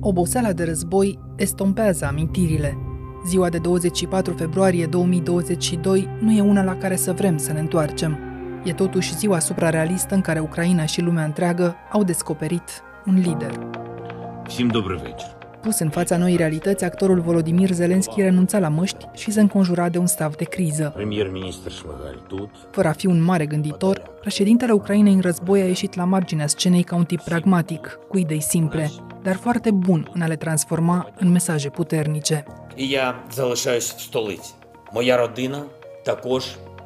Oboseala de război estompează amintirile. Ziua de 24 februarie 2022 nu e una la care să vrem să ne întoarcem. E totuși ziua suprarealistă în care Ucraina și lumea întreagă au descoperit un lider. Всім добрий вечір. Pus în fața noii realități, actorul Volodymyr Zelensky renunța la măști și se înconjura de un staff de criză. Прем'єр-міністр Шмигаль тут. Fără a fi un mare gânditor, președintele Ucrainei în război a ieșit la marginea scenei ca un tip pragmatic, cu idei simple, dar foarte bun în a le transforma în mesaje puternice. І я залишаюсь в столиці. Моя родина також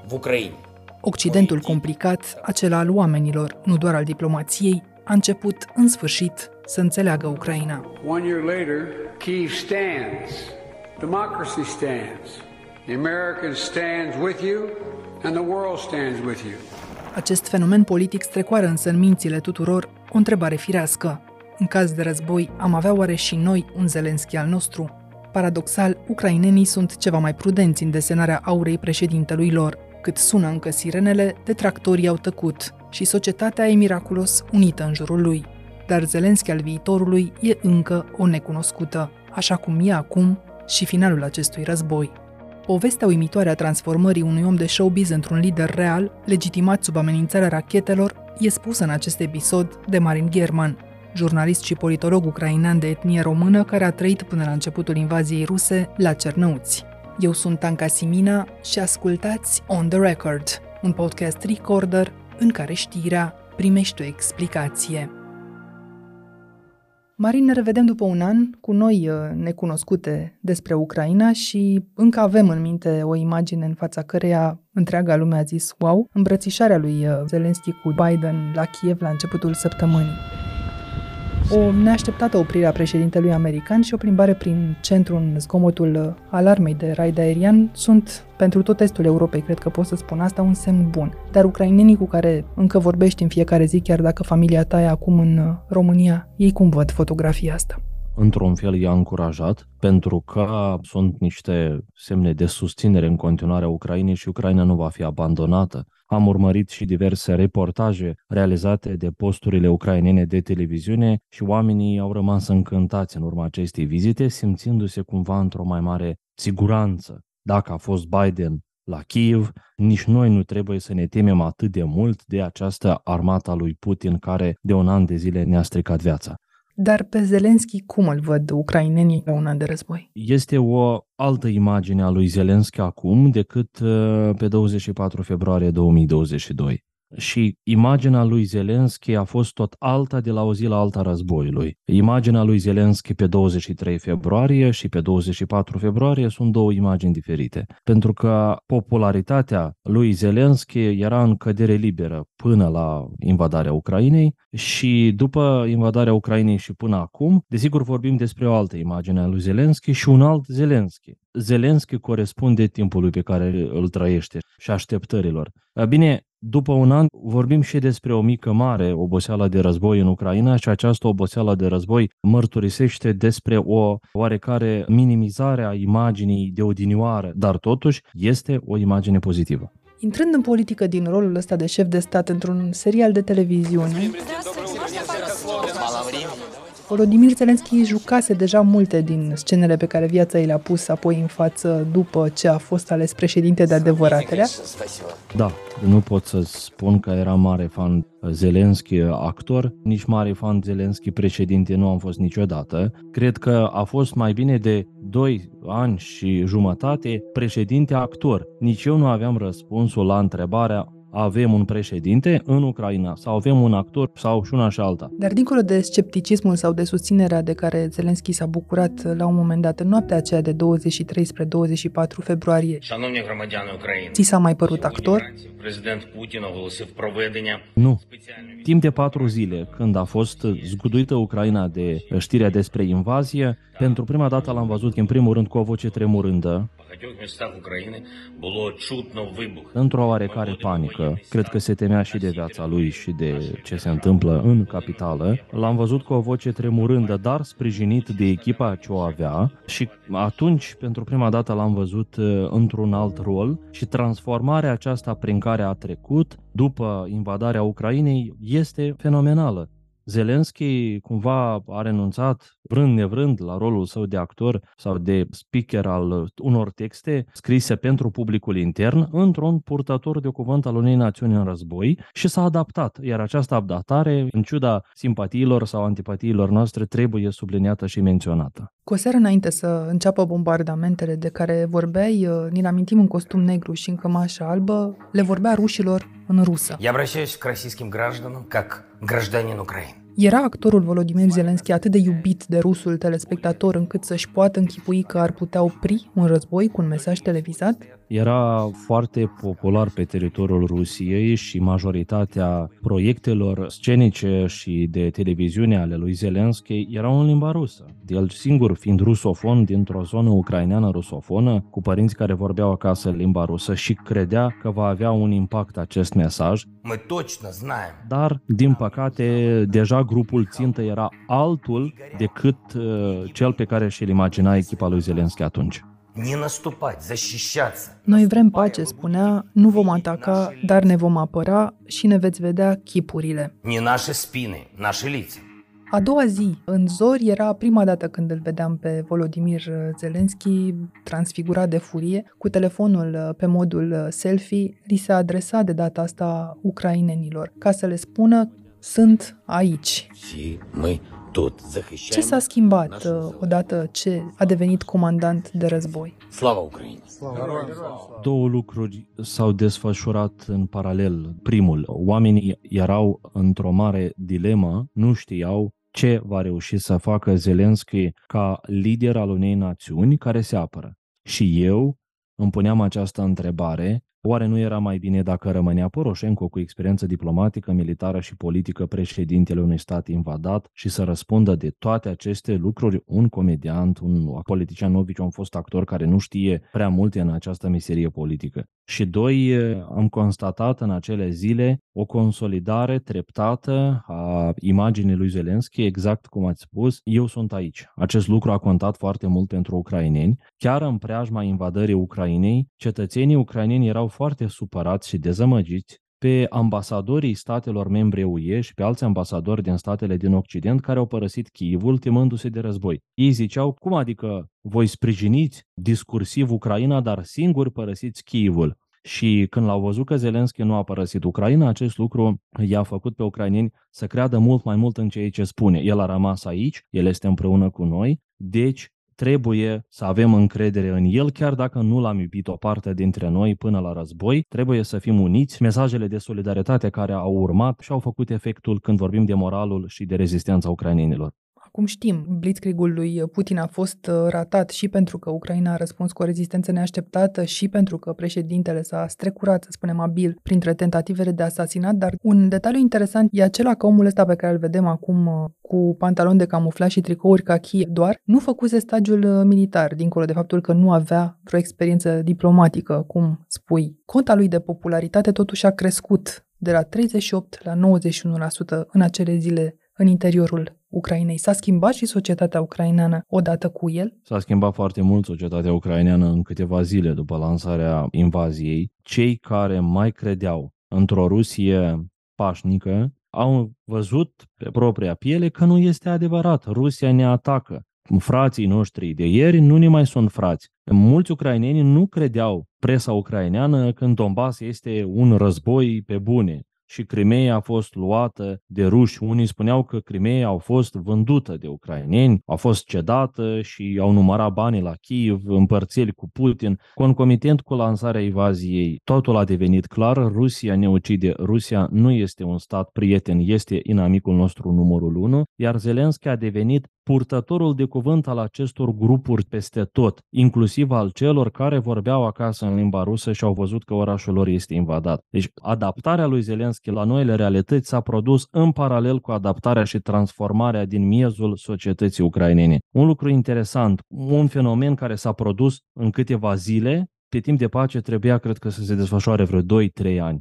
в Україні. Occidentul complicat, acela al oamenilor, nu doar al diplomației, a început, în sfârșit, să înțeleagă Ucraina. One year later, Kyiv stands. Democracy stands. The Americans stands with you, and the world stands with you. Acest fenomen politic strecoară însă în mințile tuturor o întrebare firească. În caz de război, am avea oare și noi un Zelenski al nostru? Paradoxal, ucrainenii sunt ceva mai prudenți în desenarea aurei președintelui lor. Cât sună încă sirenele, detractorii au tăcut și societatea e miraculos unită în jurul lui. Dar Zelenski al viitorului e încă o necunoscută, așa cum e acum și finalul acestui război. Povestea uimitoare a transformării unui om de showbiz într-un lider real, legitimat sub amenințarea rachetelor, e spusă în acest episod de Marin German, jurnalist și politolog ucrainean de etnie română care a trăit până la începutul invaziei ruse la Cernăuți. Eu sunt Anca Simina și ascultați On The Record, un podcast recorder în care știrea primește o explicație. Marin, ne revedem după un an cu noi uh, necunoscute despre Ucraina și încă avem în minte o imagine în fața căreia întreaga lume a zis wow, îmbrățișarea lui uh, Zelensky cu Biden la Kiev la începutul săptămânii. O neașteptată oprire a președintelui american și o plimbare prin centru în zgomotul uh, alarmei de raid aerian sunt, pentru tot estul Europei, cred că pot să spun asta, un semn bun. Dar ucrainenii cu care încă vorbești în fiecare zi, chiar dacă familia ta e acum în uh, România, ei cum văd fotografia asta? într-un fel i-a încurajat, pentru că sunt niște semne de susținere în continuare a Ucrainei și Ucraina nu va fi abandonată. Am urmărit și diverse reportaje realizate de posturile ucrainene de televiziune și oamenii au rămas încântați în urma acestei vizite, simțindu-se cumva într-o mai mare siguranță. Dacă a fost Biden la Kiev, nici noi nu trebuie să ne temem atât de mult de această armata lui Putin care de un an de zile ne-a stricat viața. Dar pe Zelenski cum îl văd ucrainenii la un an de război? Este o altă imagine a lui Zelenski acum decât uh, pe 24 februarie 2022. Și imaginea lui Zelenski a fost tot alta de la o zi la alta războiului. Imaginea lui Zelenski pe 23 februarie și pe 24 februarie sunt două imagini diferite. Pentru că popularitatea lui Zelenski era în cădere liberă până la invadarea Ucrainei și după invadarea Ucrainei și până acum, desigur vorbim despre o altă imagine a lui Zelenski și un alt Zelenski. Zelenski corespunde timpului pe care îl trăiește și așteptărilor. Bine, după un an vorbim și despre o mică mare oboseală de război în Ucraina și această oboseală de război mărturisește despre o oarecare minimizare a imaginii de odinioară, dar totuși este o imagine pozitivă. Intrând în politică din rolul ăsta de șef de stat într-un serial de televiziune, Volodymyr Zelensky jucase deja multe din scenele pe care viața i le-a pus apoi în față după ce a fost ales președinte de adevăratelea. Da, nu pot să spun că era mare fan Zelensky actor, nici mare fan Zelensky președinte nu am fost niciodată. Cred că a fost mai bine de 2 ani și jumătate președinte actor. Nici eu nu aveam răspunsul la întrebarea avem un președinte în Ucraina sau avem un actor sau și una și alta. Dar dincolo de scepticismul sau de susținerea de care Zelenski s-a bucurat uh, la un moment dat în noaptea aceea de 23 spre 24 februarie, ți s-a mai părut actor? Nu. Timp de patru zile, când a fost zguduită Ucraina de știrea despre invazie, pentru prima dată l-am văzut în primul rând cu o voce tremurândă, într-o oarecare panică. Cred că se temea și de viața lui și de ce se întâmplă în capitală. L-am văzut cu o voce tremurândă, dar sprijinit de echipa ce o avea și atunci, pentru prima dată, l-am văzut uh, într-un alt rol și transformarea aceasta prin care a trecut după invadarea Ucrainei este fenomenală. Zelensky cumva a renunțat, vrând nevrând, la rolul său de actor sau de speaker al unor texte scrise pentru publicul intern într-un purtător de cuvânt al unei națiuni în război și s-a adaptat. Iar această adaptare, în ciuda simpatiilor sau antipatiilor noastre, trebuie subliniată și menționată. Cu o seară înainte să înceapă bombardamentele de care vorbeai, ni-l amintim în costum negru și în cămașă albă, le vorbea rușilor în rusă. Я обращаюсь к российским гражданам как гражданин Украины. Era actorul Volodymyr Zelensky atât de iubit de rusul telespectator încât să-și poată închipui că ar putea opri un război cu un mesaj televizat? era foarte popular pe teritoriul Rusiei și majoritatea proiectelor scenice și de televiziune ale lui Zelensky erau în limba rusă. El singur fiind rusofon dintr-o zonă ucraineană rusofonă, cu părinți care vorbeau acasă limba rusă și credea că va avea un impact acest mesaj. Dar, din păcate, deja grupul țintă era altul decât uh, cel pe care și-l imagina echipa lui Zelensky atunci. Noi vrem pace, spunea, nu vom ataca, dar ne vom apăra și ne veți vedea chipurile. A doua zi, în zori, era prima dată când îl vedeam pe Volodimir Zelenski transfigurat de furie, cu telefonul pe modul uh, selfie, li se adresa de data asta ucrainenilor, ca să le spună sunt aici. Și si, ce s-a schimbat uh, odată ce a devenit comandant de război? Slava Ucrainei! Două lucruri s-au desfășurat în paralel. Primul, oamenii erau într-o mare dilemă, nu știau ce va reuși să facă Zelenski ca lider al unei națiuni care se apără. Și eu îmi puneam această întrebare oare nu era mai bine dacă rămânea Poroșenko cu experiență diplomatică, militară și politică președintele unui stat invadat și să răspundă de toate aceste lucruri un comediant, un politician novici, un fost actor care nu știe prea multe în această meserie politică. Și doi, am constatat în acele zile o consolidare treptată a imaginii lui Zelensky, exact cum ați spus, eu sunt aici. Acest lucru a contat foarte mult pentru ucraineni. Chiar în preajma invadării Ucrainei, cetățenii ucraineni erau foarte supărați și dezamăgiți pe ambasadorii statelor membre UE și pe alți ambasadori din statele din Occident care au părăsit Kievul temându-se de război. Ei ziceau, cum adică voi sprijiniți discursiv Ucraina, dar singuri părăsiți Kievul? Și când l-au văzut că Zelensky nu a părăsit Ucraina, acest lucru i-a făcut pe ucraineni să creadă mult mai mult în ceea ce spune. El a rămas aici, el este împreună cu noi, deci trebuie să avem încredere în el, chiar dacă nu l-am iubit o parte dintre noi până la război, trebuie să fim uniți. Mesajele de solidaritate care au urmat și au făcut efectul când vorbim de moralul și de rezistența ucrainenilor. Acum știm, blitzkriegul lui Putin a fost uh, ratat și pentru că Ucraina a răspuns cu o rezistență neașteptată și pentru că președintele s-a strecurat, să spunem abil, printre tentativele de asasinat, dar un detaliu interesant e acela că omul ăsta pe care îl vedem acum uh, cu pantaloni de camuflaj și tricouri cachi doar, nu făcuse stagiul uh, militar, dincolo de faptul că nu avea vreo experiență diplomatică, cum spui. Cota lui de popularitate totuși a crescut de la 38 la 91% în acele zile în interiorul Ucrainei. S-a schimbat și societatea ucraineană odată cu el? S-a schimbat foarte mult societatea ucraineană în câteva zile după lansarea invaziei. Cei care mai credeau într-o Rusie pașnică au văzut pe propria piele că nu este adevărat. Rusia ne atacă. Frații noștri de ieri nu ne mai sunt frați. Mulți ucraineni nu credeau presa ucraineană când Donbass este un război pe bune și Crimea a fost luată de ruși. Unii spuneau că Crimea a fost vândută de ucraineni, a fost cedată și au numărat banii la Kiev, împărțiri cu Putin. Concomitent cu lansarea invaziei, totul a devenit clar, Rusia ne ucide, Rusia nu este un stat prieten, este inamicul nostru numărul 1, iar Zelensky a devenit purtătorul de cuvânt al acestor grupuri peste tot, inclusiv al celor care vorbeau acasă în limba rusă și au văzut că orașul lor este invadat. Deci adaptarea lui Zelensky la noile realități s-a produs în paralel cu adaptarea și transformarea din miezul societății ucrainene. Un lucru interesant, un fenomen care s-a produs în câteva zile, pe timp de pace trebuia, cred că, să se desfășoare vreo 2-3 ani.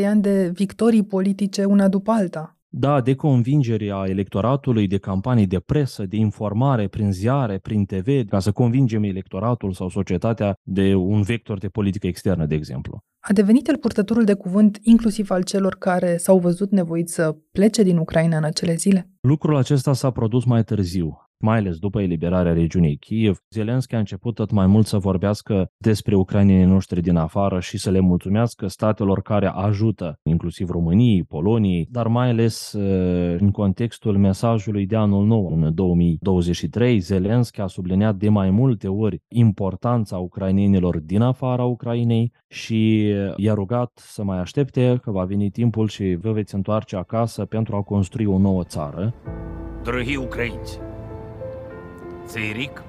2-3 ani de victorii politice una după alta. Da, de convingere a electoratului, de campanii de presă, de informare prin ziare, prin TV, ca să convingem electoratul sau societatea de un vector de politică externă, de exemplu. A devenit el purtătorul de cuvânt inclusiv al celor care s-au văzut nevoiți să plece din Ucraina în acele zile? Lucrul acesta s-a produs mai târziu mai ales după eliberarea regiunii Kiev, Zelenski a început tot mai mult să vorbească despre ucrainenii noștri din afară și să le mulțumească statelor care ajută, inclusiv României, Poloniei, dar mai ales uh, în contextul mesajului de anul nou, în 2023, Zelenski a subliniat de mai multe ori importanța ucrainenilor din afara Ucrainei și i-a rugat să mai aștepte că va veni timpul și vă veți întoarce acasă pentru a construi o nouă țară. Дорогі українці, цей рік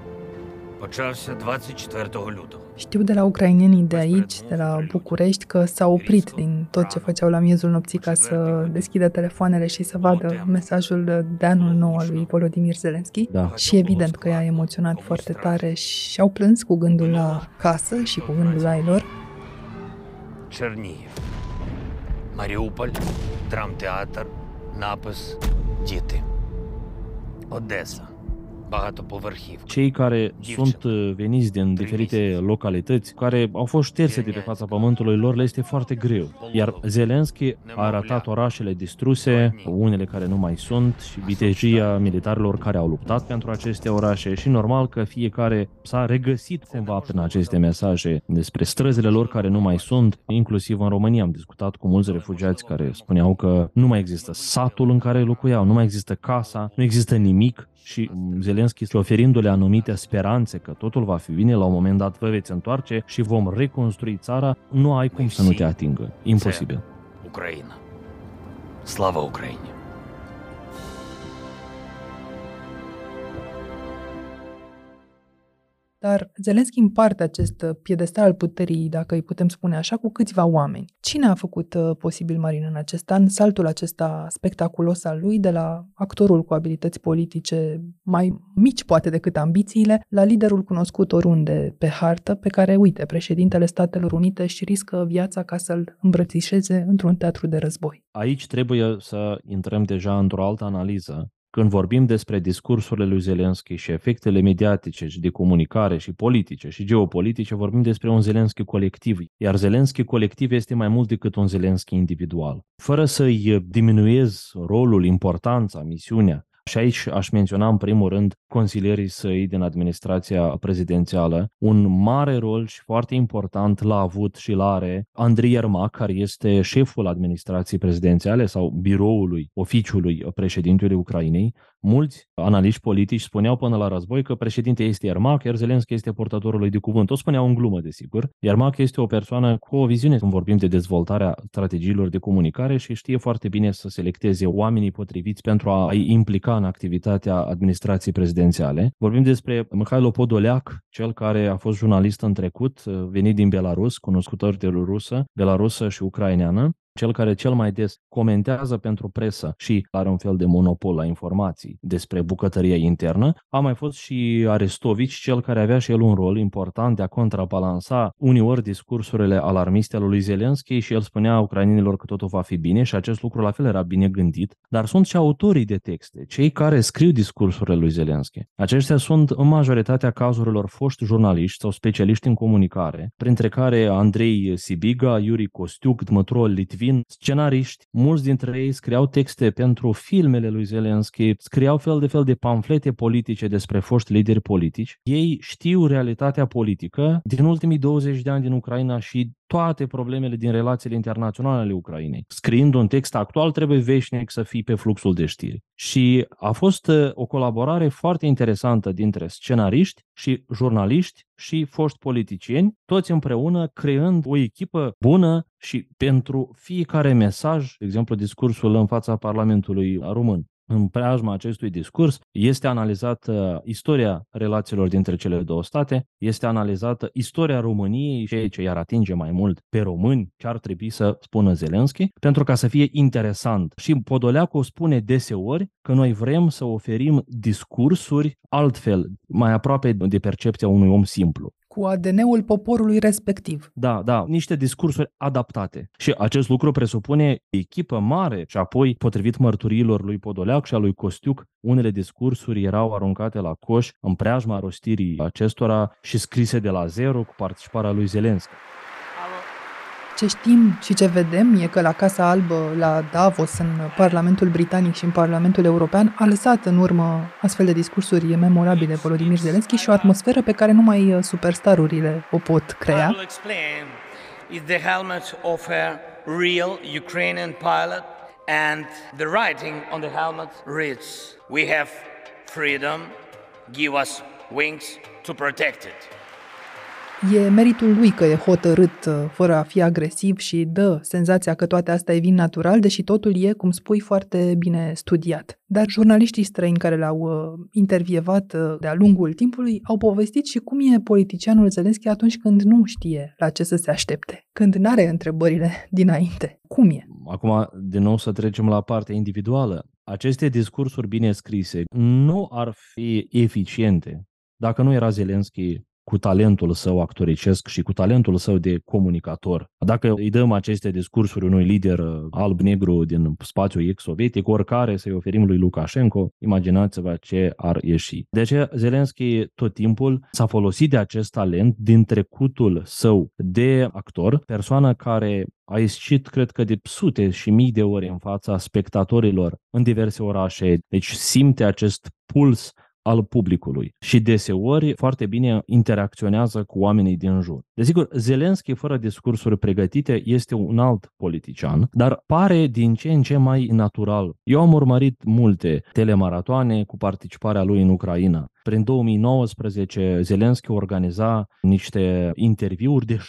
почався 24 лютого. Știu de la ucrainenii de aici, de la București, că s-au oprit din tot ce făceau la miezul nopții ca să deschidă telefoanele și să vadă mesajul de anul nou al lui Volodymyr Zelensky. Da. Și evident că i-a emoționat foarte tare și au plâns cu gândul la casă și cu gândul la ei lor. Чернігів, Маріуполь, драмтеатр, напис Діти. Одеса. cei care sunt uh, veniți din diferite localități, care au fost șterse de pe fața pământului lor, le este foarte greu. Iar Zelenski a arătat orașele distruse, unele care nu mai sunt, și vitejia militarilor care au luptat pentru aceste orașe. Și normal că fiecare s-a regăsit cumva prin aceste mesaje despre străzile lor care nu mai sunt, inclusiv în România am discutat cu mulți refugiați care spuneau că nu mai există satul în care locuiau, nu mai există casa, nu există nimic, și Zelenski oferindu-le anumite speranțe că totul va fi bine, la un moment dat vă veți întoarce și vom reconstrui țara, nu ai cum să nu te atingă. Imposibil. Ucraina. Slava Ucrainei! Dar Zelenski împarte acest piedestal al puterii, dacă îi putem spune așa, cu câțiva oameni. Cine a făcut uh, posibil, Marin, în acest an, saltul acesta spectaculos al lui de la actorul cu abilități politice mai mici, poate, decât ambițiile, la liderul cunoscut oriunde pe hartă, pe care, uite, președintele Statelor Unite și riscă viața ca să-l îmbrățișeze într-un teatru de război. Aici trebuie să intrăm deja într-o altă analiză. Când vorbim despre discursurile lui Zelenski și efectele mediatice și de comunicare și politice și geopolitice, vorbim despre un Zelenski colectiv. Iar Zelenski colectiv este mai mult decât un Zelenski individual. Fără să-i diminuez rolul, importanța, misiunea, și aici aș menționa în primul rând consilierii săi din administrația prezidențială. Un mare rol și foarte important l-a avut și l are Andrei Yermak, care este șeful administrației prezidențiale sau biroului, oficiului președintelui Ucrainei. Mulți analiști politici spuneau până la război că președinte este Yermak, iar Zelenski este portatorul lui de cuvânt. O spuneau în glumă, desigur. Yermak este o persoană cu o viziune când vorbim de dezvoltarea strategiilor de comunicare și știe foarte bine să selecteze oamenii potriviți pentru a-i implica în activitatea administrației prezidențiale. Vorbim despre Mikhailo Podoleac, cel care a fost jurnalist în trecut, venit din Belarus, cunoscutor de rusă, belarusă și ucraineană, cel care cel mai des comentează pentru presă și are un fel de monopol la informații despre bucătăria internă, a mai fost și Arestovici, cel care avea și el un rol important de a contrabalansa uneori discursurile alarmiste ale lui Zelenski și el spunea ucrainenilor că totul va fi bine și acest lucru la fel era bine gândit, dar sunt și autorii de texte, cei care scriu discursurile lui Zelenski. Aceștia sunt în majoritatea cazurilor foști jurnaliști sau specialiști în comunicare, printre care Andrei Sibiga, Yuri Kostiuk, Dmătro Litvin, Litvin, scenariști, mulți dintre ei scriau texte pentru filmele lui Zelensky, scriau fel de fel de pamflete politice despre foști lideri politici. Ei știu realitatea politică din ultimii 20 de ani din Ucraina și toate problemele din relațiile internaționale ale Ucrainei. Scriind un text actual, trebuie veșnic să fii pe fluxul de știri. Și a fost uh, o colaborare foarte interesantă dintre scenariști și jurnaliști și foști politicieni, toți împreună creând o echipă bună și pentru fiecare mesaj, de exemplu discursul în fața Parlamentului român, în preajma acestui discurs este analizată istoria relațiilor dintre cele două state, este analizată istoria României, ceea ce i-ar atinge mai mult pe români, ce ar trebui să spună Zelenski, pentru ca să fie interesant. Și Podoleacu spune deseori că noi vrem să oferim discursuri altfel, mai aproape de percepția unui om simplu cu ADN-ul poporului respectiv. Da, da, niște discursuri adaptate. Și acest lucru presupune echipă mare și apoi, potrivit mărturiilor lui Podoleac și a lui Costiuc, unele discursuri erau aruncate la coș în preajma rostirii acestora și scrise de la zero cu participarea lui Zelenski. Ce știm și ce vedem e că la Casa Albă, la Davos, în Parlamentul Britanic și în Parlamentul European, a lăsat în urmă astfel de discursuri memorabile Volodymyr Zelensky și o atmosferă pe care numai uh, superstarurile o pot crea. is the helmet of a real Ukrainian pilot and the writing on the helmet reads, we have freedom, give us wings to protect it. E meritul lui că e hotărât uh, fără a fi agresiv și dă senzația că toate astea vin natural, deși totul e, cum spui, foarte bine studiat. Dar jurnaliștii străini care l-au uh, intervievat uh, de-a lungul timpului au povestit și cum e politicianul Zelenski atunci când nu știe la ce să se aștepte, când nu are întrebările dinainte. Cum e? Acum, din nou să trecem la partea individuală. Aceste discursuri bine scrise nu ar fi eficiente dacă nu era Zelenski cu talentul său actoricesc și cu talentul său de comunicator. Dacă îi dăm aceste discursuri unui lider uh, alb-negru din spațiul ex-sovietic, oricare să-i oferim lui Lukashenko, imaginați-vă ce ar ieși. De aceea, Zelensky tot timpul s-a folosit de acest talent din trecutul său de actor, persoană care a ieșit, cred că, de sute și mii de ori în fața spectatorilor în diverse orașe, deci simte acest puls al publicului și deseori foarte bine interacționează cu oamenii din jur. Desigur, Zelenski, fără discursuri pregătite, este un alt politician, dar pare din ce în ce mai natural. Eu am urmărit multe telemaratoane cu participarea lui în Ucraina. Prin 2019, Zelenski organiza niște interviuri de 7-8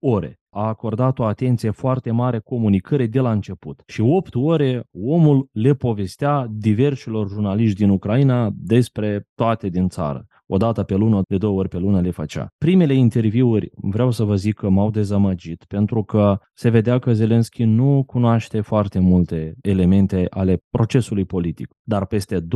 ore a acordat o atenție foarte mare comunicării de la început. Și 8 ore omul le povestea diversilor jurnaliști din Ucraina despre toate din țară. O dată pe lună, de două ori pe lună le făcea. Primele interviuri, vreau să vă zic că m-au dezamăgit, pentru că se vedea că Zelenski nu cunoaște foarte multe elemente ale procesului politic. Dar peste 2-3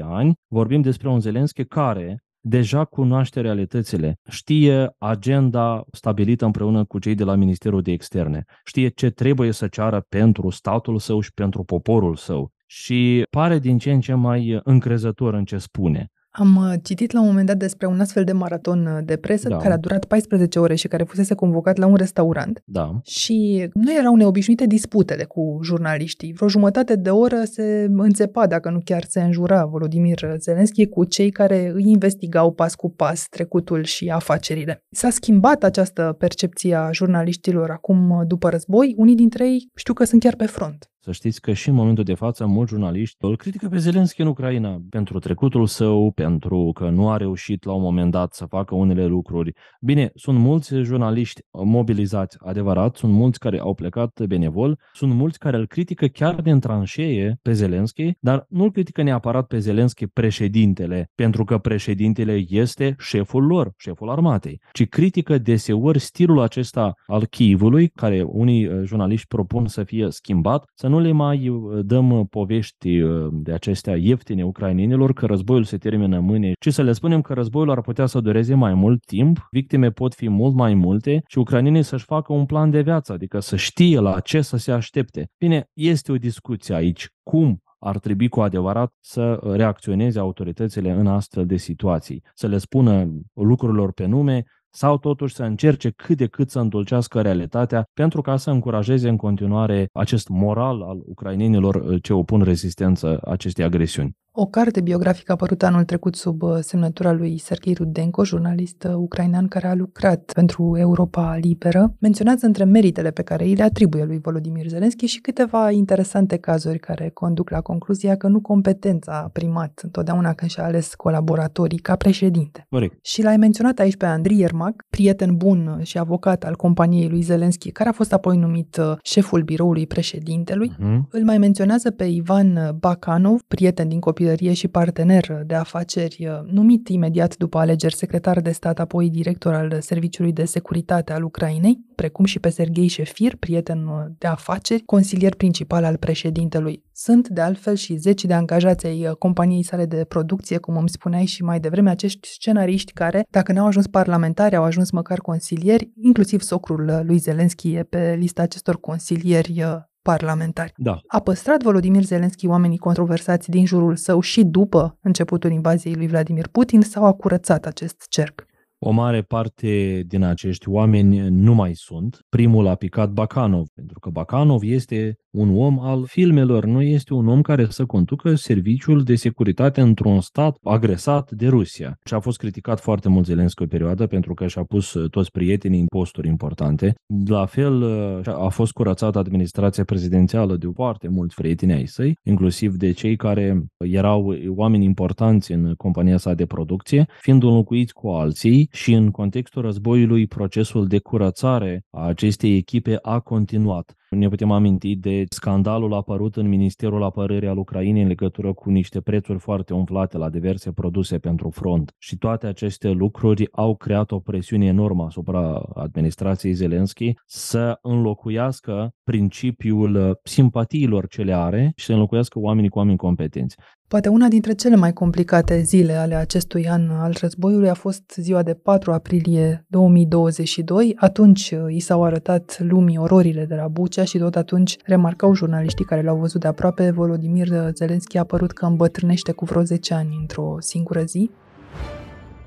ani vorbim despre un Zelenski care deja cunoaște realitățile, știe agenda stabilită împreună cu cei de la Ministerul de Externe, știe ce trebuie să ceară pentru statul său și pentru poporul său. Și pare din ce în ce mai încrezător în ce spune. Am uh, citit la un moment dat despre un astfel de maraton uh, de presă da. care a durat 14 ore și care fusese convocat la un restaurant. Da. Și nu erau neobișnuite disputele cu jurnaliștii. Vreo jumătate de oră se înțepa, dacă nu chiar se înjura Volodimir Zelenski cu cei care îi investigau pas cu pas trecutul și afacerile. S-a schimbat această percepție a jurnaliștilor acum uh, după război. Unii dintre ei știu că sunt chiar pe front. Să știți că și în momentul de față mulți jurnaliști îl critică pe Zelenski în Ucraina pentru trecutul său, pentru că nu a reușit la un moment dat să facă unele lucruri. Bine, sunt mulți jurnaliști mobilizați, adevărat, sunt mulți care au plecat benevol, sunt mulți care îl critică chiar din tranșee pe Zelenski, dar nu îl critică neapărat pe Zelenski președintele, pentru că președintele este șeful lor, șeful armatei, ci critică deseori stilul acesta al Kievului, care unii uh, jurnaliști propun să fie schimbat, să nu le mai uh, dăm uh, povești uh, de acestea ieftine ucrainenilor că războiul se termină mâine, ci să le spunem că războiul ar putea să dureze mai mult timp, victime pot fi mult mai multe și ucrainenii să-și facă un plan de viață, adică să știe la ce să se aștepte. Bine, este o discuție aici. Cum ar trebui cu adevărat să reacționeze autoritățile în astfel de situații, să le spună lucrurilor pe nume, sau totuși să încerce cât de cât să îndulcească realitatea pentru ca să încurajeze în continuare acest moral al ucrainenilor ce opun rezistență acestei agresiuni. O carte biografică apărută anul trecut sub uh, semnătura lui Sergei Rudenko, jurnalist uh, ucrainean care a lucrat pentru Europa Liberă, menționează între meritele pe care îi le atribuie lui Volodymyr Zelensky și câteva interesante cazuri care conduc la concluzia că nu competența a primat întotdeauna când și-a ales colaboratorii ca președinte. Corect. Și l-ai menționat aici pe Andriy Yermak, prieten bun și avocat al companiei lui Zelensky, care a fost apoi numit uh, șeful biroului președintelui. Uh-huh. Îl mai menționează pe Ivan Bakanov, prieten din copii copilărie și partener de afaceri, uh, numit imediat după alegeri secretar de stat, apoi director al Serviciului de Securitate al Ucrainei, precum și pe Sergei Șefir, prieten uh, de afaceri, consilier principal al președintelui. Sunt, de altfel, și zeci de angajați ai uh, companiei sale de producție, cum îmi spuneai și mai devreme, acești scenariști care, dacă n-au ajuns parlamentari, au ajuns măcar consilieri, inclusiv socrul lui Zelenski e pe lista acestor consilieri parlamentari. Da. A păstrat Volodymyr Zelensky oamenii controversați din jurul său și după începutul invaziei lui Vladimir Putin sau a curățat acest cerc? O mare parte din acești oameni nu mai sunt. Primul a picat Bacanov, pentru că Bacanov este un om al filmelor, nu este un om care să conducă serviciul de securitate într-un stat agresat de Rusia. Și a fost criticat foarte mult Zelenski o perioadă pentru că și-a pus toți prietenii în posturi importante. La fel a fost curățată administrația prezidențială de foarte mulți prieteni ai săi, inclusiv de cei care erau oameni importanți în compania sa de producție, fiind înlocuiți cu alții și în contextul războiului procesul de curățare a acestei echipe a continuat. Ne putem aminti de scandalul apărut în Ministerul Apărării al Ucrainei în legătură cu niște prețuri foarte umflate la diverse produse pentru front. Și toate aceste lucruri au creat o presiune enormă asupra administrației Zelenski să înlocuiască principiul simpatiilor ce le are și să înlocuiască oamenii cu oameni competenți. Poate una dintre cele mai complicate zile ale acestui an al războiului a fost ziua de 4 aprilie 2022. Atunci uh, i s-au arătat lumii ororile de la Bucea și tot atunci remarcau jurnaliștii care l-au văzut de aproape, Volodymyr Zelensky a părut că îmbătrânește cu vreo 10 ani într-o singură zi.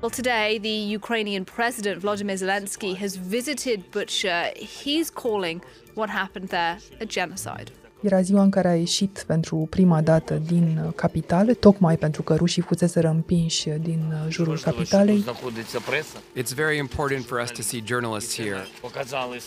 Well, today, the Ukrainian president Volodymyr Zelensky has visited Bucha. He's calling what happened there a genocide. Era ziua în care a ieșit pentru prima dată din capitale, tocmai pentru că rușii fuseseră împinși din jurul capitalei. It's very important for us to see journalists here.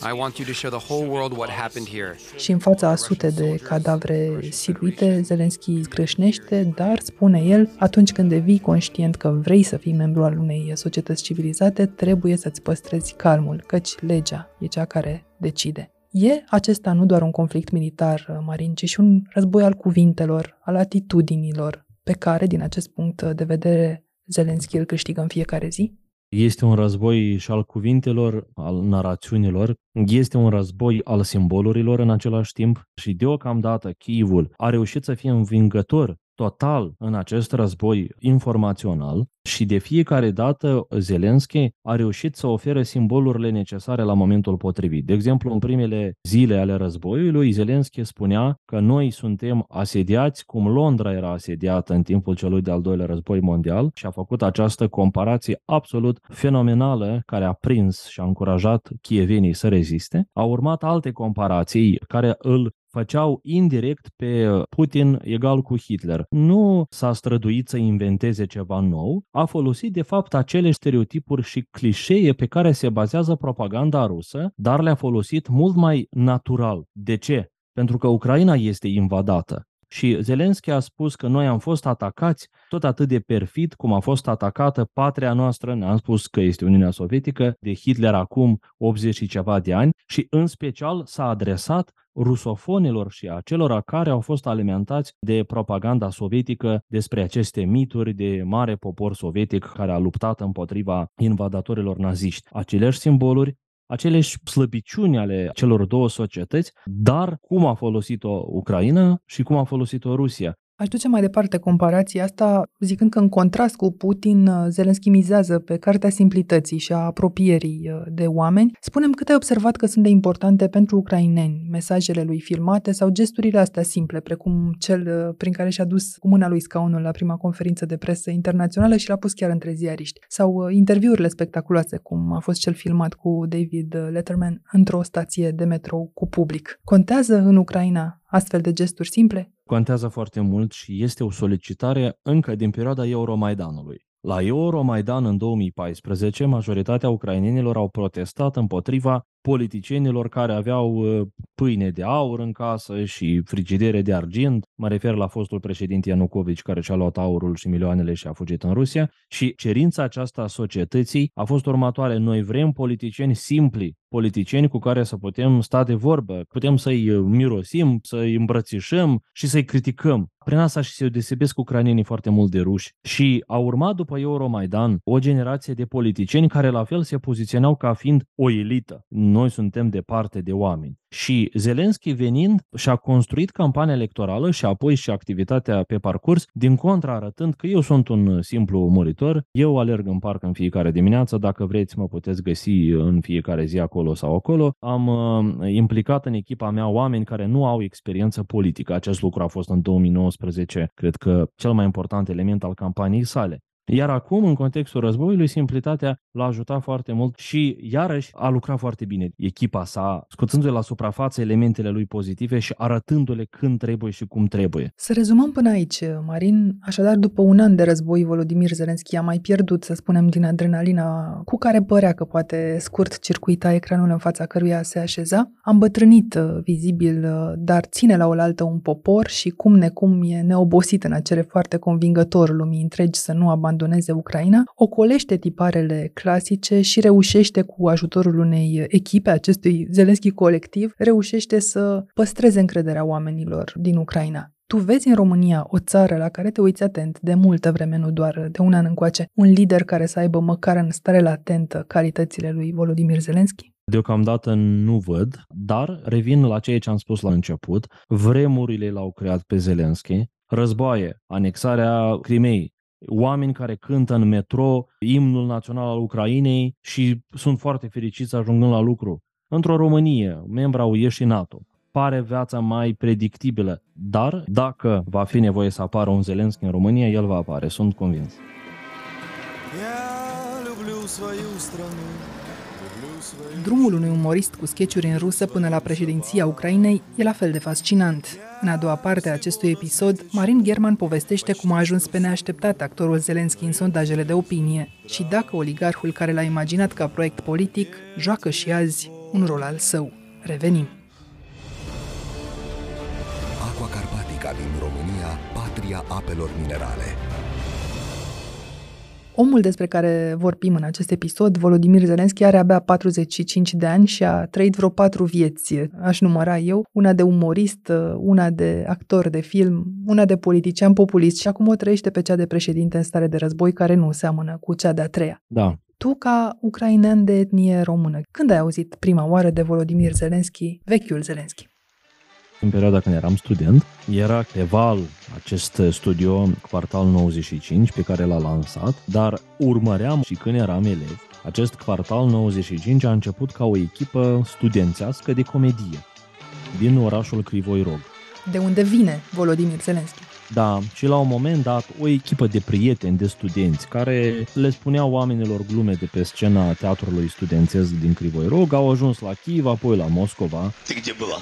I want you to show the whole world what happened here. Și în fața a sute de cadavre siluite, Zelensky scrâșnește, dar, spune el, atunci când devii conștient că vrei să fii membru al unei societăți civilizate, trebuie să-ți păstrezi calmul, căci legea e cea care decide. E acesta nu doar un conflict militar uh, marin, ci și un război al cuvintelor, al atitudinilor, pe care, din acest punct de vedere, Zelenski îl câștigă în fiecare zi? Este un război și al cuvintelor, al narațiunilor, este un război al simbolurilor în același timp și deocamdată Kievul a reușit să fie învingător total în acest război informațional și de fiecare dată Zelensky a reușit să ofere simbolurile necesare la momentul potrivit. De exemplu, în primele zile ale războiului, Zelensky spunea că noi suntem asediați cum Londra era asediată în timpul celui de-al doilea război mondial și a făcut această comparație absolut fenomenală care a prins și a încurajat chievenii să reziste. Au urmat alte comparații care îl făceau indirect pe Putin egal cu Hitler. Nu s-a străduit să inventeze ceva nou, a folosit de fapt acele stereotipuri și clișee pe care se bazează propaganda rusă, dar le-a folosit mult mai natural. De ce? Pentru că Ucraina este invadată. Și Zelenski a spus că noi am fost atacați tot atât de perfid cum a fost atacată patria noastră, ne-am spus că este Uniunea Sovietică, de Hitler acum 80 și ceva de ani și în special s-a adresat rusofonilor și a celor care au fost alimentați de propaganda sovietică despre aceste mituri de mare popor sovietic care a luptat împotriva invadatorilor naziști. Aceleași simboluri, aceleși slăbiciuni ale celor două societăți, dar cum a folosit-o Ucraina și cum a folosit-o Rusia. Aș duce mai departe comparația asta, zicând că în contrast cu Putin, uh, Zelenski mizează pe cartea simplității și a apropierii uh, de oameni. Spunem cât ai observat că sunt de importante pentru ucraineni mesajele lui filmate sau gesturile astea simple, precum cel uh, prin care și-a dus cu mâna lui scaunul la prima conferință de presă internațională și l-a pus chiar între ziariști. Sau interviurile spectaculoase, cum a fost cel filmat cu David Letterman într-o stație de metrou cu public. Contează în Ucraina astfel de gesturi simple? Contează foarte mult și este o solicitare încă din perioada Euromaidanului. La Euromaidan în 2014, majoritatea ucrainenilor au protestat împotriva politicienilor care aveau uh, pâine de aur în casă și frigidere de argint. Mă refer la fostul președinte Ianucovici care și-a luat aurul și milioanele și a fugit în Rusia. Și cerința aceasta a societății a fost următoare. Noi vrem politicieni simpli, politicieni cu care să putem sta de vorbă, putem să-i uh, mirosim, să-i îmbrățișăm și să-i criticăm. Prin asta și se desebesc ucrainienii foarte mult de ruși. Și a urmat după Euromaidan o generație de politicieni care la fel se poziționau ca fiind o elită noi suntem departe de oameni. Și Zelenski venind și-a construit campania electorală și apoi și activitatea pe parcurs, din contra arătând că eu sunt un simplu muritor, eu alerg în parc în fiecare dimineață, dacă vreți mă puteți găsi în fiecare zi acolo sau acolo. Am uh, implicat în echipa mea oameni care nu au experiență politică. Acest lucru a fost în 2019, cred că cel mai important element al campaniei sale. Iar acum, în contextul războiului, simplitatea l-a ajutat foarte mult și, iarăși, a lucrat foarte bine echipa sa, scoțându-le la suprafață elementele lui pozitive și arătându-le când trebuie și cum trebuie. Să rezumăm până aici, Marin. Așadar, după un an de război, Volodymyr Zelensky a mai pierdut, să spunem, din adrenalina cu care părea că poate scurt circuita ecranul în fața căruia se așeza. Am bătrânit uh, vizibil, uh, dar ține la oaltă un popor și cum necum e neobosit în acele foarte convingător lumii întregi să nu abandoneze Ucraina, ocolește tiparele clasice și reușește cu ajutorul unei echipe, acestui Zelensky colectiv, reușește să păstreze încrederea oamenilor din Ucraina. Tu vezi în România o țară la care te uiți atent de multă vreme, nu doar de un an încoace, un lider care să aibă măcar în stare latentă calitățile lui Volodymyr Zelensky? Deocamdată nu văd, dar revin la ceea ce am spus la început. Vremurile l-au creat pe Zelensky, războaie, anexarea Crimei, oameni care cântă în metro imnul național al Ucrainei și sunt foarte fericiți ajungând la lucru. Într-o Românie, membra UE și NATO, pare viața mai predictibilă, dar dacă va fi nevoie să apară un Zelenski în România, el va apare, sunt convins. Drumul unui umorist cu sketchuri în rusă până la președinția Ucrainei e la fel de fascinant. În a doua parte a acestui episod, Marin German povestește cum a ajuns pe neașteptat actorul Zelensky în sondajele de opinie și dacă oligarhul care l-a imaginat ca proiect politic joacă și azi un rol al său. Revenim. Aqua Carpatica din România, patria apelor minerale. Omul despre care vorbim în acest episod, Volodymyr Zelensky, are abia 45 de ani și a trăit vreo patru vieți, aș număra eu, una de umorist, una de actor de film, una de politician populist și acum o trăiește pe cea de președinte în stare de război care nu seamănă cu cea de-a treia. Da, Tu, ca ucrainean de etnie română, când ai auzit prima oară de Volodymyr Zelensky, vechiul Zelensky? în perioada când eram student, era Eval, acest studio Quartal 95 pe care l-a lansat, dar urmăream și când eram elev, acest Quartal 95 a început ca o echipă studențească de comedie din orașul Crivoi Rog. De unde vine Volodymyr Zelensky? Da, și la un moment dat, o echipă de prieteni, de studenți, care le spuneau oamenilor glume de pe scena teatrului studențesc din Crivoi Rog, au ajuns la Kiev, apoi la Moscova. Ты где была?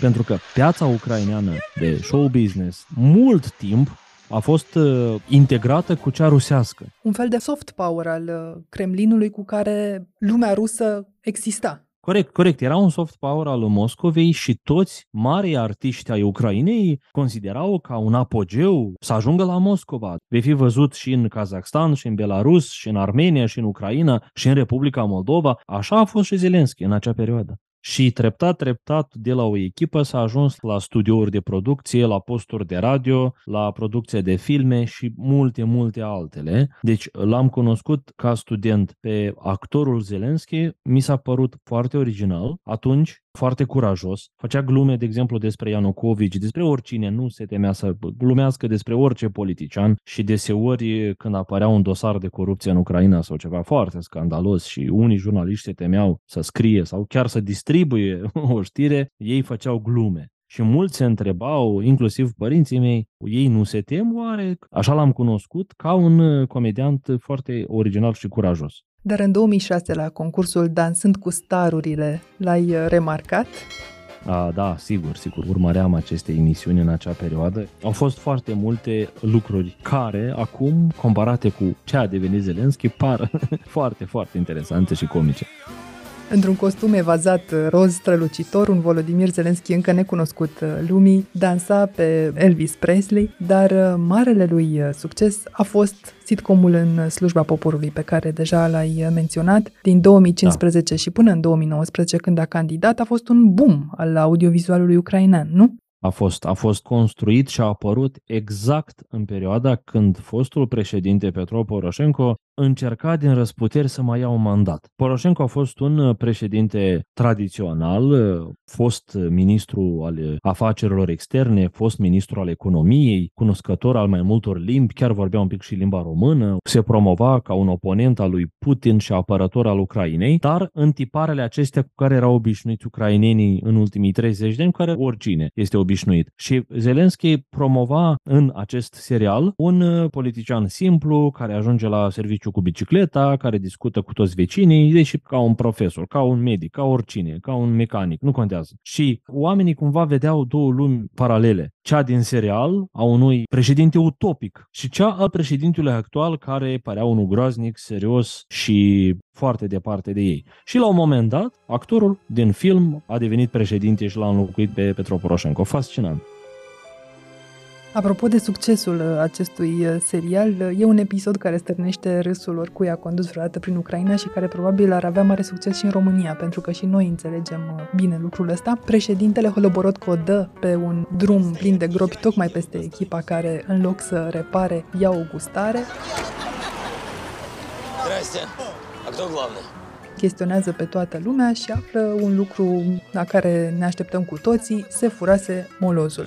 Pentru că piața ucraineană de show business mult timp a fost uh, integrată cu cea rusească. Un fel de soft power al uh, Kremlinului cu care lumea rusă exista. Corect, corect. Era un soft power al Moscovei și toți mari artiști ai Ucrainei considerau ca un apogeu să ajungă la Moscova. Vei fi văzut și în Kazakhstan, și în Belarus, și în Armenia, și în Ucraina, și în Republica Moldova. Așa a fost și Zelensky în acea perioadă. Și treptat, treptat, de la o echipă s-a ajuns la studiouri de producție, la posturi de radio, la producție de filme și multe, multe altele. Deci l-am cunoscut ca student pe actorul Zelensky, mi s-a părut foarte original atunci, foarte curajos. Făcea glume, de exemplu, despre Ianucovici, despre oricine, nu se temea să glumească despre orice politician și deseori când apărea un dosar de corupție în Ucraina sau ceva foarte scandalos și unii jurnaliști se temeau să scrie sau chiar să distribuie o știre, ei făceau glume. Și mulți se întrebau, inclusiv părinții mei, ei nu se tem oare? Așa l-am cunoscut ca un uh, comediant foarte original și curajos. Dar în 2006, la concursul Dansând cu starurile, l-ai uh, remarcat? A, da, sigur, sigur, urmăream aceste emisiuni în acea perioadă. Au fost foarte multe lucruri care, acum, comparate cu ce a devenit Zelensky, par foarte, foarte interesante și comice. Într-un costum evazat uh, roz strălucitor, un Volodymyr Zelensky încă necunoscut uh, lumii dansa pe Elvis Presley, dar uh, marele lui succes a fost sitcomul în slujba poporului pe care deja l-ai menționat. Din 2015 da. și până în 2019, când a candidat, a fost un boom al audiovizualului ucrainean, nu? a fost, a fost construit și a apărut exact în perioada când fostul președinte Petro Poroșenko încerca din răsputeri să mai ia un mandat. Poroșenko a fost un uh, președinte tradițional, uh, fost ministru al afacerilor externe, fost ministru al economiei, cunoscător al mai multor limbi, chiar vorbea un pic și limba română, se promova ca un oponent al lui Putin și apărător al Ucrainei, dar în tiparele acestea cu care erau obișnuiți ucrainenii în ultimii 30 de ani, care oricine este obișnuit. Și Zelenski promova în acest serial un uh, politician simplu care ajunge la serviciu cu bicicleta, care discută cu toți vecinii, deși ca un profesor, ca un medic, ca oricine, ca un mecanic, nu contează. Și oamenii cumva vedeau două lumi paralele. Cea din serial a unui președinte utopic și cea al președintelui actual care părea unul groaznic, serios și foarte departe de ei. Și la un moment dat, actorul din film a devenit președinte și l-a înlocuit pe Petro Poroșenko. Fascinant. Apropo de succesul uh, acestui uh, serial, uh, e un episod care stârnește râsul oricui a condus vreodată prin Ucraina și care probabil ar avea mare succes și în România, pentru că și noi înțelegem bine lucrul ăsta. Președintele Holoborodko dă pe un drum plin de gropi tocmai peste echipa care, în loc să repare, ia o gustare. Здрасте. А кто главный? Chestionează pe toată lumea și află un lucru la care ne așteptăm cu toții, se furase molozul.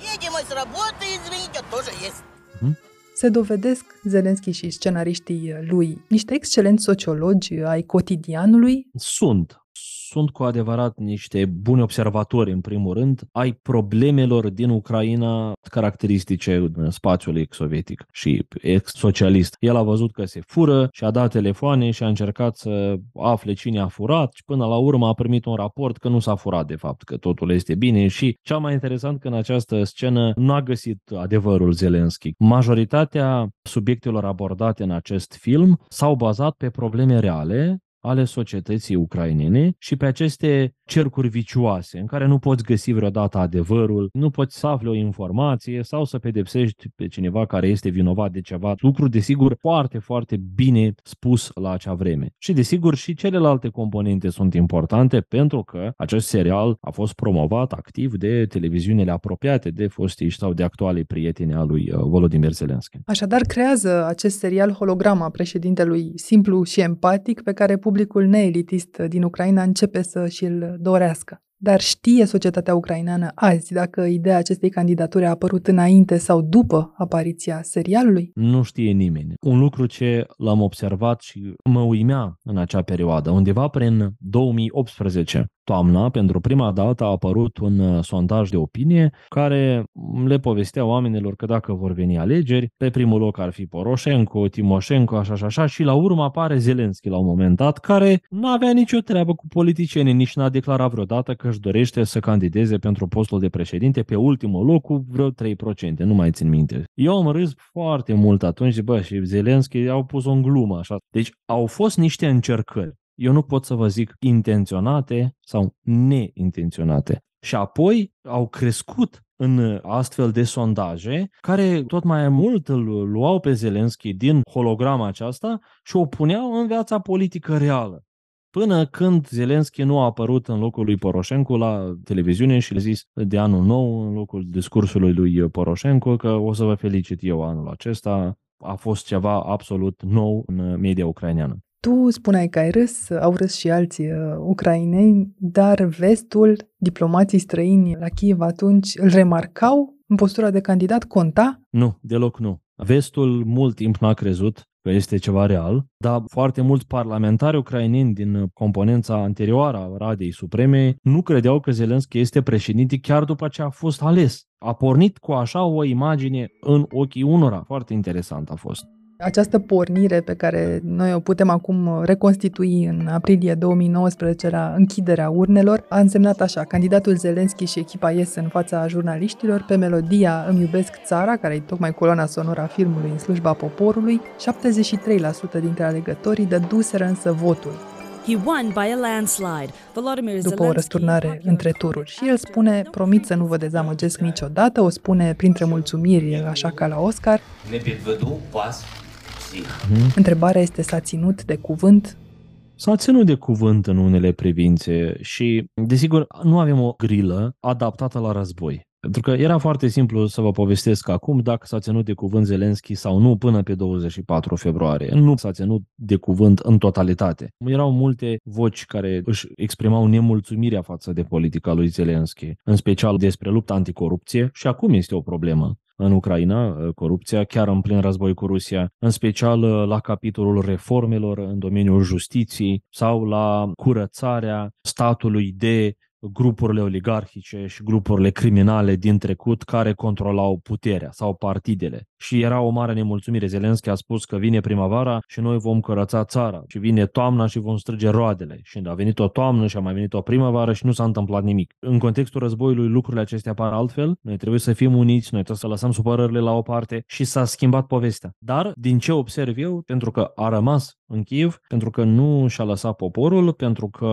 Se dovedesc Zelenski și scenariștii lui niște excelenți sociologi ai cotidianului? Sunt sunt cu adevărat niște buni observatori, în primul rând, ai problemelor din Ucraina caracteristice în spațiul ex-sovietic și ex-socialist. El a văzut că se fură și a dat telefoane și a încercat să afle cine a furat și până la urmă a primit un raport că nu s-a furat de fapt, că totul este bine și cea mai interesant că în această scenă nu a găsit adevărul Zelenski. Majoritatea subiectelor abordate în acest film s-au bazat pe probleme reale ale societății ucrainene și pe aceste cercuri vicioase în care nu poți găsi vreodată adevărul, nu poți să afli o informație sau să pedepsești pe cineva care este vinovat de ceva. Lucru, desigur, foarte, foarte bine spus la acea vreme. Și, desigur, și celelalte componente sunt importante pentru că acest serial a fost promovat activ de televiziunile apropiate de foștii sau de actualii prieteni al lui uh, Volodymyr Zelensky. Așadar, creează acest serial holograma președintelui simplu și empatic pe care publicul neelitist din Ucraina începe să și-l dorească. Dar știe societatea ucraineană azi dacă ideea acestei candidaturi a apărut înainte sau după apariția serialului? Nu știe nimeni. Un lucru ce l-am observat și mă uimea în acea perioadă, undeva prin 2018, toamna, pentru prima dată a apărut un uh, sondaj de opinie care le povestea oamenilor că dacă vor veni alegeri, pe primul loc ar fi Poroșenko, Timoșenko, așa și așa, și la urmă apare Zelenski la un moment dat, care nu avea nicio treabă cu politicienii, nici n-a declarat vreodată că își dorește să candideze pentru postul de președinte pe ultimul loc cu vreo 3%, nu mai țin minte. Eu am râs foarte mult atunci, bă, și Zelenski au pus o glumă așa. Deci au fost niște încercări eu nu pot să vă zic intenționate sau neintenționate. Și apoi au crescut în astfel de sondaje care tot mai mult îl luau pe Zelenski din holograma aceasta și o puneau în viața politică reală. Până când Zelenski nu a apărut în locul lui Poroșenko la televiziune și le zis de anul nou, în locul discursului lui Poroșenko, că o să vă felicit eu anul acesta, a fost ceva absolut nou în media ucraineană. Tu spuneai că ai râs, au râs și alții uh, ucraineni, dar vestul, diplomații străini la Kiev atunci îl remarcau în postura de candidat? Conta? Nu, deloc nu. Vestul mult timp n-a crezut că este ceva real, dar foarte mulți parlamentari ucraineni din componența anterioară a Radei Supreme nu credeau că Zelenski este președinte chiar după ce a fost ales. A pornit cu așa o imagine în ochii unora. Foarte interesant a fost. Această pornire pe care noi o putem acum reconstitui în aprilie 2019 la închiderea urnelor a însemnat așa, candidatul Zelenski și echipa ies în fața jurnaliștilor pe melodia Îmi iubesc țara, care e tocmai coloana sonoră a filmului în slujba poporului, 73% dintre alegătorii dăduseră însă votul. He won by a landslide. Volodymyr După o răsturnare între tururi. Și el spune, promit să nu vă dezamăgesc niciodată, o spune printre mulțumiri, așa ca la Oscar. Ne pas Hmm. Întrebarea este, s-a ținut de cuvânt? S-a ținut de cuvânt în unele privințe și, desigur, nu avem o grilă adaptată la război. Pentru că era foarte simplu să vă povestesc acum dacă s-a ținut de cuvânt Zelenski sau nu până pe 24 februarie. Nu s-a ținut de cuvânt în totalitate. Erau multe voci care își exprimau nemulțumirea față de politica lui Zelenski, în special despre lupta anticorupție și acum este o problemă în Ucraina, corupția, chiar în plin război cu Rusia, în special la capitolul reformelor în domeniul justiției sau la curățarea statului de grupurile oligarhice și grupurile criminale din trecut care controlau puterea sau partidele. Și era o mare nemulțumire. Zelenski a spus că vine primăvara și noi vom curăța țara. Și vine toamna și vom strige roadele. Și a venit o toamnă și a mai venit o primăvară și nu s-a întâmplat nimic. În contextul războiului lucrurile acestea apar altfel. Noi trebuie să fim uniți, noi trebuie să lăsăm supărările la o parte și s-a schimbat povestea. Dar din ce observ eu, pentru că a rămas în Kiev, pentru că nu și-a lăsat poporul, pentru că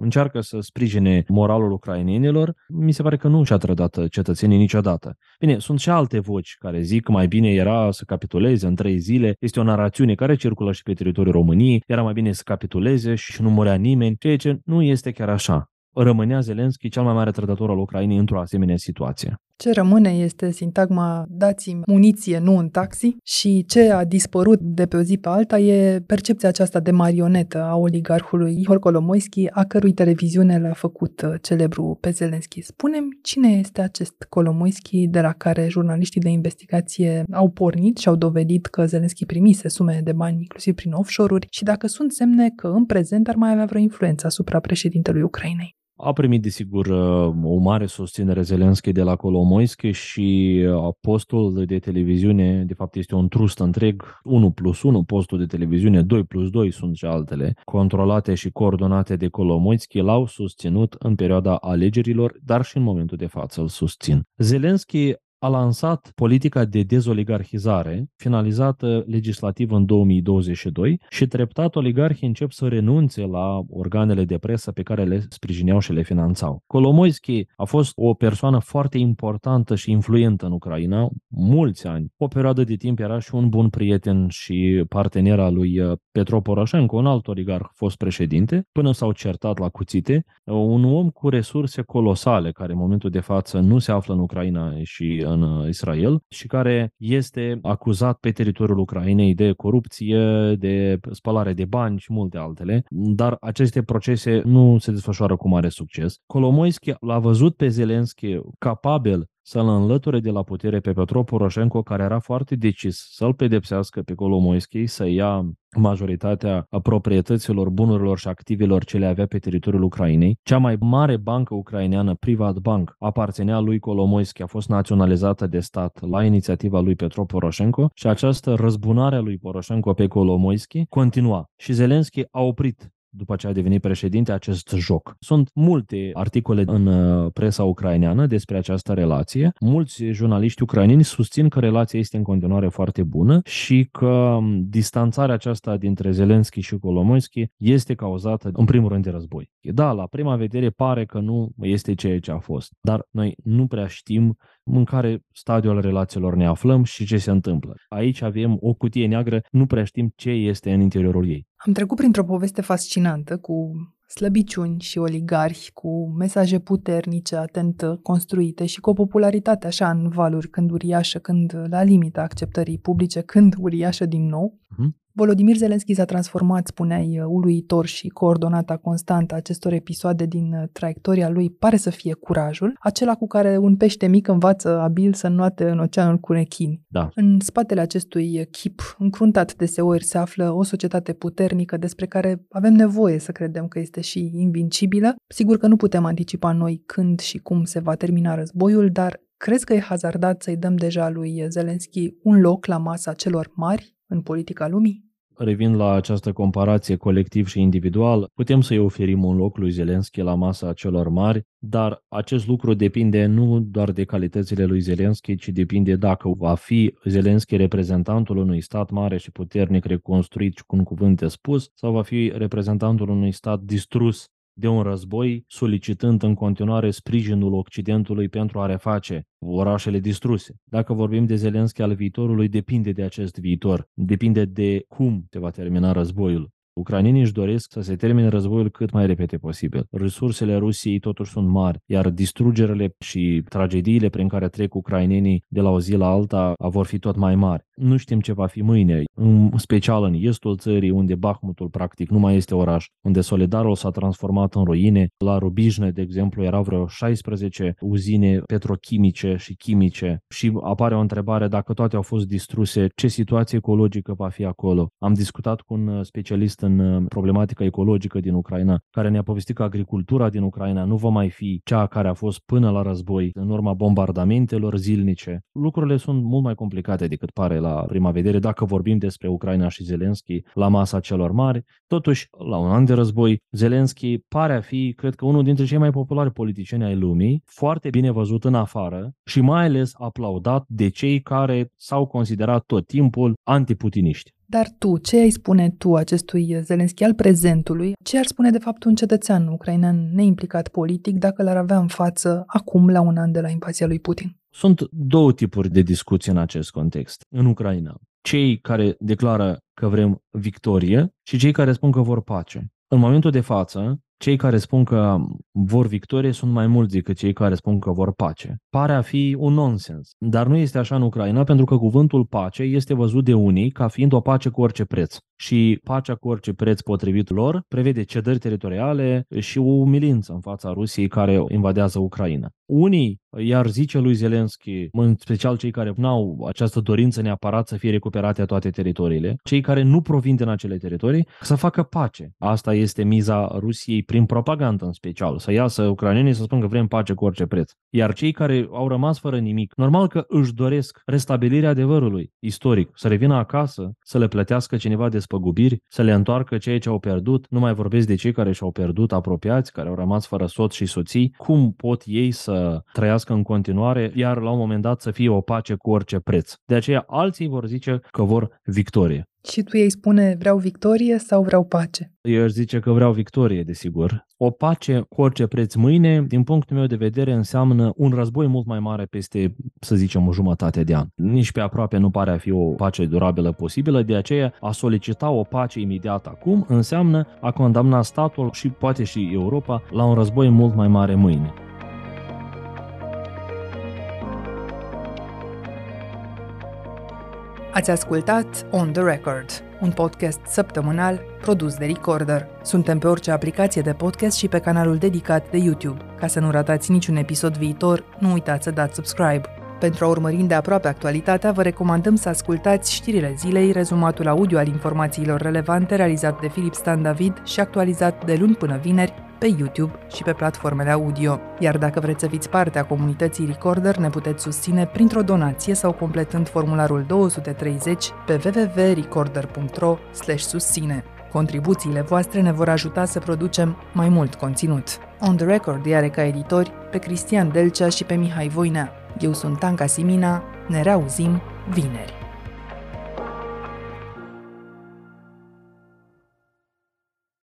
încearcă să sprijine moralul ucrainenilor, mi se pare că nu și-a trădat cetățenii niciodată. Bine, sunt și alte voci care zic că mai bine era să capituleze în trei zile. Este o narațiune care circulă și pe teritoriul României. Era mai bine să capituleze și nu murea nimeni, ceea ce nu este chiar așa rămânea Zelenski cel mai mare trădător al Ucrainei într-o asemenea situație. Ce rămâne este sintagma dați-mi muniție, nu în taxi și ce a dispărut de pe o zi pe alta e percepția aceasta de marionetă a oligarhului Ihor Kolomoisky, a cărui televiziune l-a făcut uh, celebru pe Zelenski. Spunem cine este acest Kolomoisky de la care jurnaliștii de investigație au pornit și au dovedit că Zelenski primise sume de bani inclusiv prin offshore-uri și dacă sunt semne că în prezent ar mai avea vreo influență asupra președintelui Ucrainei. A primit, desigur, uh, o mare susținere Zelenski de la Kolomoisky și uh, postul de televiziune, de fapt este un trust întreg, 1 plus 1, postul de televiziune 2 plus 2 sunt și altele, controlate și coordonate de Kolomoisky, l-au susținut în perioada alegerilor, dar și în momentul de față îl susțin. Zelenski a lansat politica de dezoligarhizare, finalizată legislativ în 2022 și treptat oligarhii încep să renunțe la organele de presă pe care le sprijineau și le finanțau. Kolomoisky a fost o persoană foarte importantă și influentă în Ucraina, mulți ani. O perioadă de timp era și un bun prieten și partener al lui uh, Petro Poroșenko, un alt oligarh fost președinte, până s-au certat la cuțite. Un om cu resurse colosale, care în momentul de față nu se află în Ucraina și în uh, Israel și care este acuzat pe teritoriul Ucrainei de corupție, de spălare de bani și multe altele, dar aceste procese nu se desfășoară cu mare succes. Kolomoisky l-a văzut pe Zelenski capabil să-l înlăture de la putere pe Petro Poroșenko, care era foarte decis să-l pedepsească pe Kolomoisky, să ia majoritatea proprietăților, bunurilor și activelor ce le avea pe teritoriul Ucrainei. Cea mai mare bancă ucraineană, Privat Bank, aparținea lui Kolomoisky, a fost naționalizată de stat la inițiativa lui Petro Poroșenko și această răzbunare a lui Poroșenko pe Kolomoisky continua. Și Zelenski a oprit după ce a devenit președinte, acest joc. Sunt multe articole în uh, presa ucraineană despre această relație. Mulți jurnaliști ucraineni susțin că relația este în continuare foarte bună și că um, distanțarea aceasta dintre Zelenski și Kolomoisky este cauzată în primul rând de război. Da, la prima vedere pare că nu este ceea ce a fost, dar noi nu prea știm în care stadiu al relațiilor ne aflăm și ce se întâmplă. Aici avem o cutie neagră, nu prea știm ce este în interiorul ei. Am trecut printr-o poveste fascinantă cu slăbiciuni și oligarhi, cu mesaje puternice, atent construite și cu o popularitate așa în valuri, când uriașă, când la limita acceptării publice, când uriașă din nou. Uh-huh. Volodimir Zelenski s-a transformat, spuneai, uh, uluitor și coordonata constantă a acestor episoade din uh, traiectoria lui pare să fie curajul, acela cu care un pește mic învață abil să înnoate în oceanul cu rechini. Da. În spatele acestui chip încruntat deseori se află o societate puternică despre care avem nevoie să credem că este și invincibilă. Sigur că nu putem anticipa noi când și cum se va termina războiul, dar crezi că e hazardat să-i dăm deja lui Zelenski un loc la masa celor mari în politica lumii? Revin la această comparație colectiv și individual, putem să-i oferim un loc lui Zelenski la masa celor mari, dar acest lucru depinde nu doar de calitățile lui Zelenski, ci depinde dacă va fi Zelenski reprezentantul unui stat mare și puternic reconstruit și cu un cuvânt de spus, sau va fi reprezentantul unui stat distrus de un război, solicitând în continuare sprijinul Occidentului pentru a reface orașele distruse. Dacă vorbim de Zelenski al viitorului, depinde de acest viitor, depinde de cum se va termina războiul. Ucrainenii își doresc să se termine războiul cât mai repede posibil. Resursele Rusiei totuși sunt mari, iar distrugerile și tragediile prin care trec ucrainenii de la o zi la alta vor fi tot mai mari. Nu știm ce va fi mâine, în special în estul țării, unde Bahmutul practic nu mai este oraș, unde Solidarul s-a transformat în ruine. La Rubijne, de exemplu, erau vreo 16 uzine petrochimice și chimice și apare o întrebare dacă toate au fost distruse, ce situație ecologică va fi acolo. Am discutat cu un specialist în uh, problematica ecologică din Ucraina, care ne-a povestit că agricultura din Ucraina nu va mai fi cea care a fost până la război, în urma bombardamentelor zilnice. Lucrurile sunt mult mai complicate decât pare la prima vedere dacă vorbim despre Ucraina și Zelenski la masa celor mari. Totuși, la un an de război, Zelenski pare a fi, cred că, unul dintre cei mai populari politicieni ai lumii, foarte bine văzut în afară și mai ales aplaudat de cei care s-au considerat tot timpul antiputiniști. Dar tu, ce ai spune tu acestui Zelenski al prezentului? Ce ar spune de fapt un cetățean ucrainean neimplicat politic dacă l-ar avea în față acum la un an de la invazia lui Putin? Sunt două tipuri de discuții în acest context, în Ucraina. Cei care declară că vrem victorie și cei care spun că vor pace. În momentul de față, cei care spun că vor victorie sunt mai mulți decât cei care spun că vor pace. Pare a fi un nonsens, dar nu este așa în Ucraina pentru că cuvântul pace este văzut de unii ca fiind o pace cu orice preț. Și pacea cu orice preț potrivit lor prevede cedări teritoriale și o umilință în fața Rusiei care invadează Ucraina. Unii iar zice lui Zelensky, în special cei care nu au această dorință neapărat să fie recuperate toate teritoriile, cei care nu provin din acele teritorii, să facă pace. Asta este miza Rusiei prin propagandă în special, să iasă ucrainenii să spună că vrem pace cu orice preț. Iar cei care au rămas fără nimic, normal că își doresc restabilirea adevărului istoric, să revină acasă, să le plătească cineva despăgubiri, să le întoarcă ceea ce au pierdut. Nu mai vorbesc de cei care și-au pierdut apropiați, care au rămas fără soț și soții. Cum pot ei să trăiască în continuare, iar la un moment dat să fie o pace cu orice preț. De aceea alții vor zice că vor victorie. Și tu ei spune vreau victorie sau vreau pace? Eu aș zice că vreau victorie, desigur. O pace cu orice preț mâine, din punctul meu de vedere, înseamnă un război mult mai mare peste, să zicem, o jumătate de an. Nici pe aproape nu pare a fi o pace durabilă posibilă, de aceea a solicita o pace imediat acum înseamnă a condamna statul și poate și Europa la un război mult mai mare mâine. Ați ascultat On The Record, un podcast săptămânal produs de Recorder. Suntem pe orice aplicație de podcast și pe canalul dedicat de YouTube. Ca să nu ratați niciun episod viitor, nu uitați să dați subscribe. Pentru a urmări de aproape actualitatea, vă recomandăm să ascultați știrile zilei, rezumatul audio al informațiilor relevante realizat de Filip Stan David și actualizat de luni până vineri pe YouTube și pe platformele audio. Iar dacă vreți să fiți parte a comunității Recorder, ne puteți susține printr-o donație sau completând formularul 230 pe www.recorder.ro susține. Contribuțiile voastre ne vor ajuta să producem mai mult conținut. On the Record are ca editori pe Cristian Delcea și pe Mihai Voinea. Eu sunt Tanca Simina, ne reauzim vineri.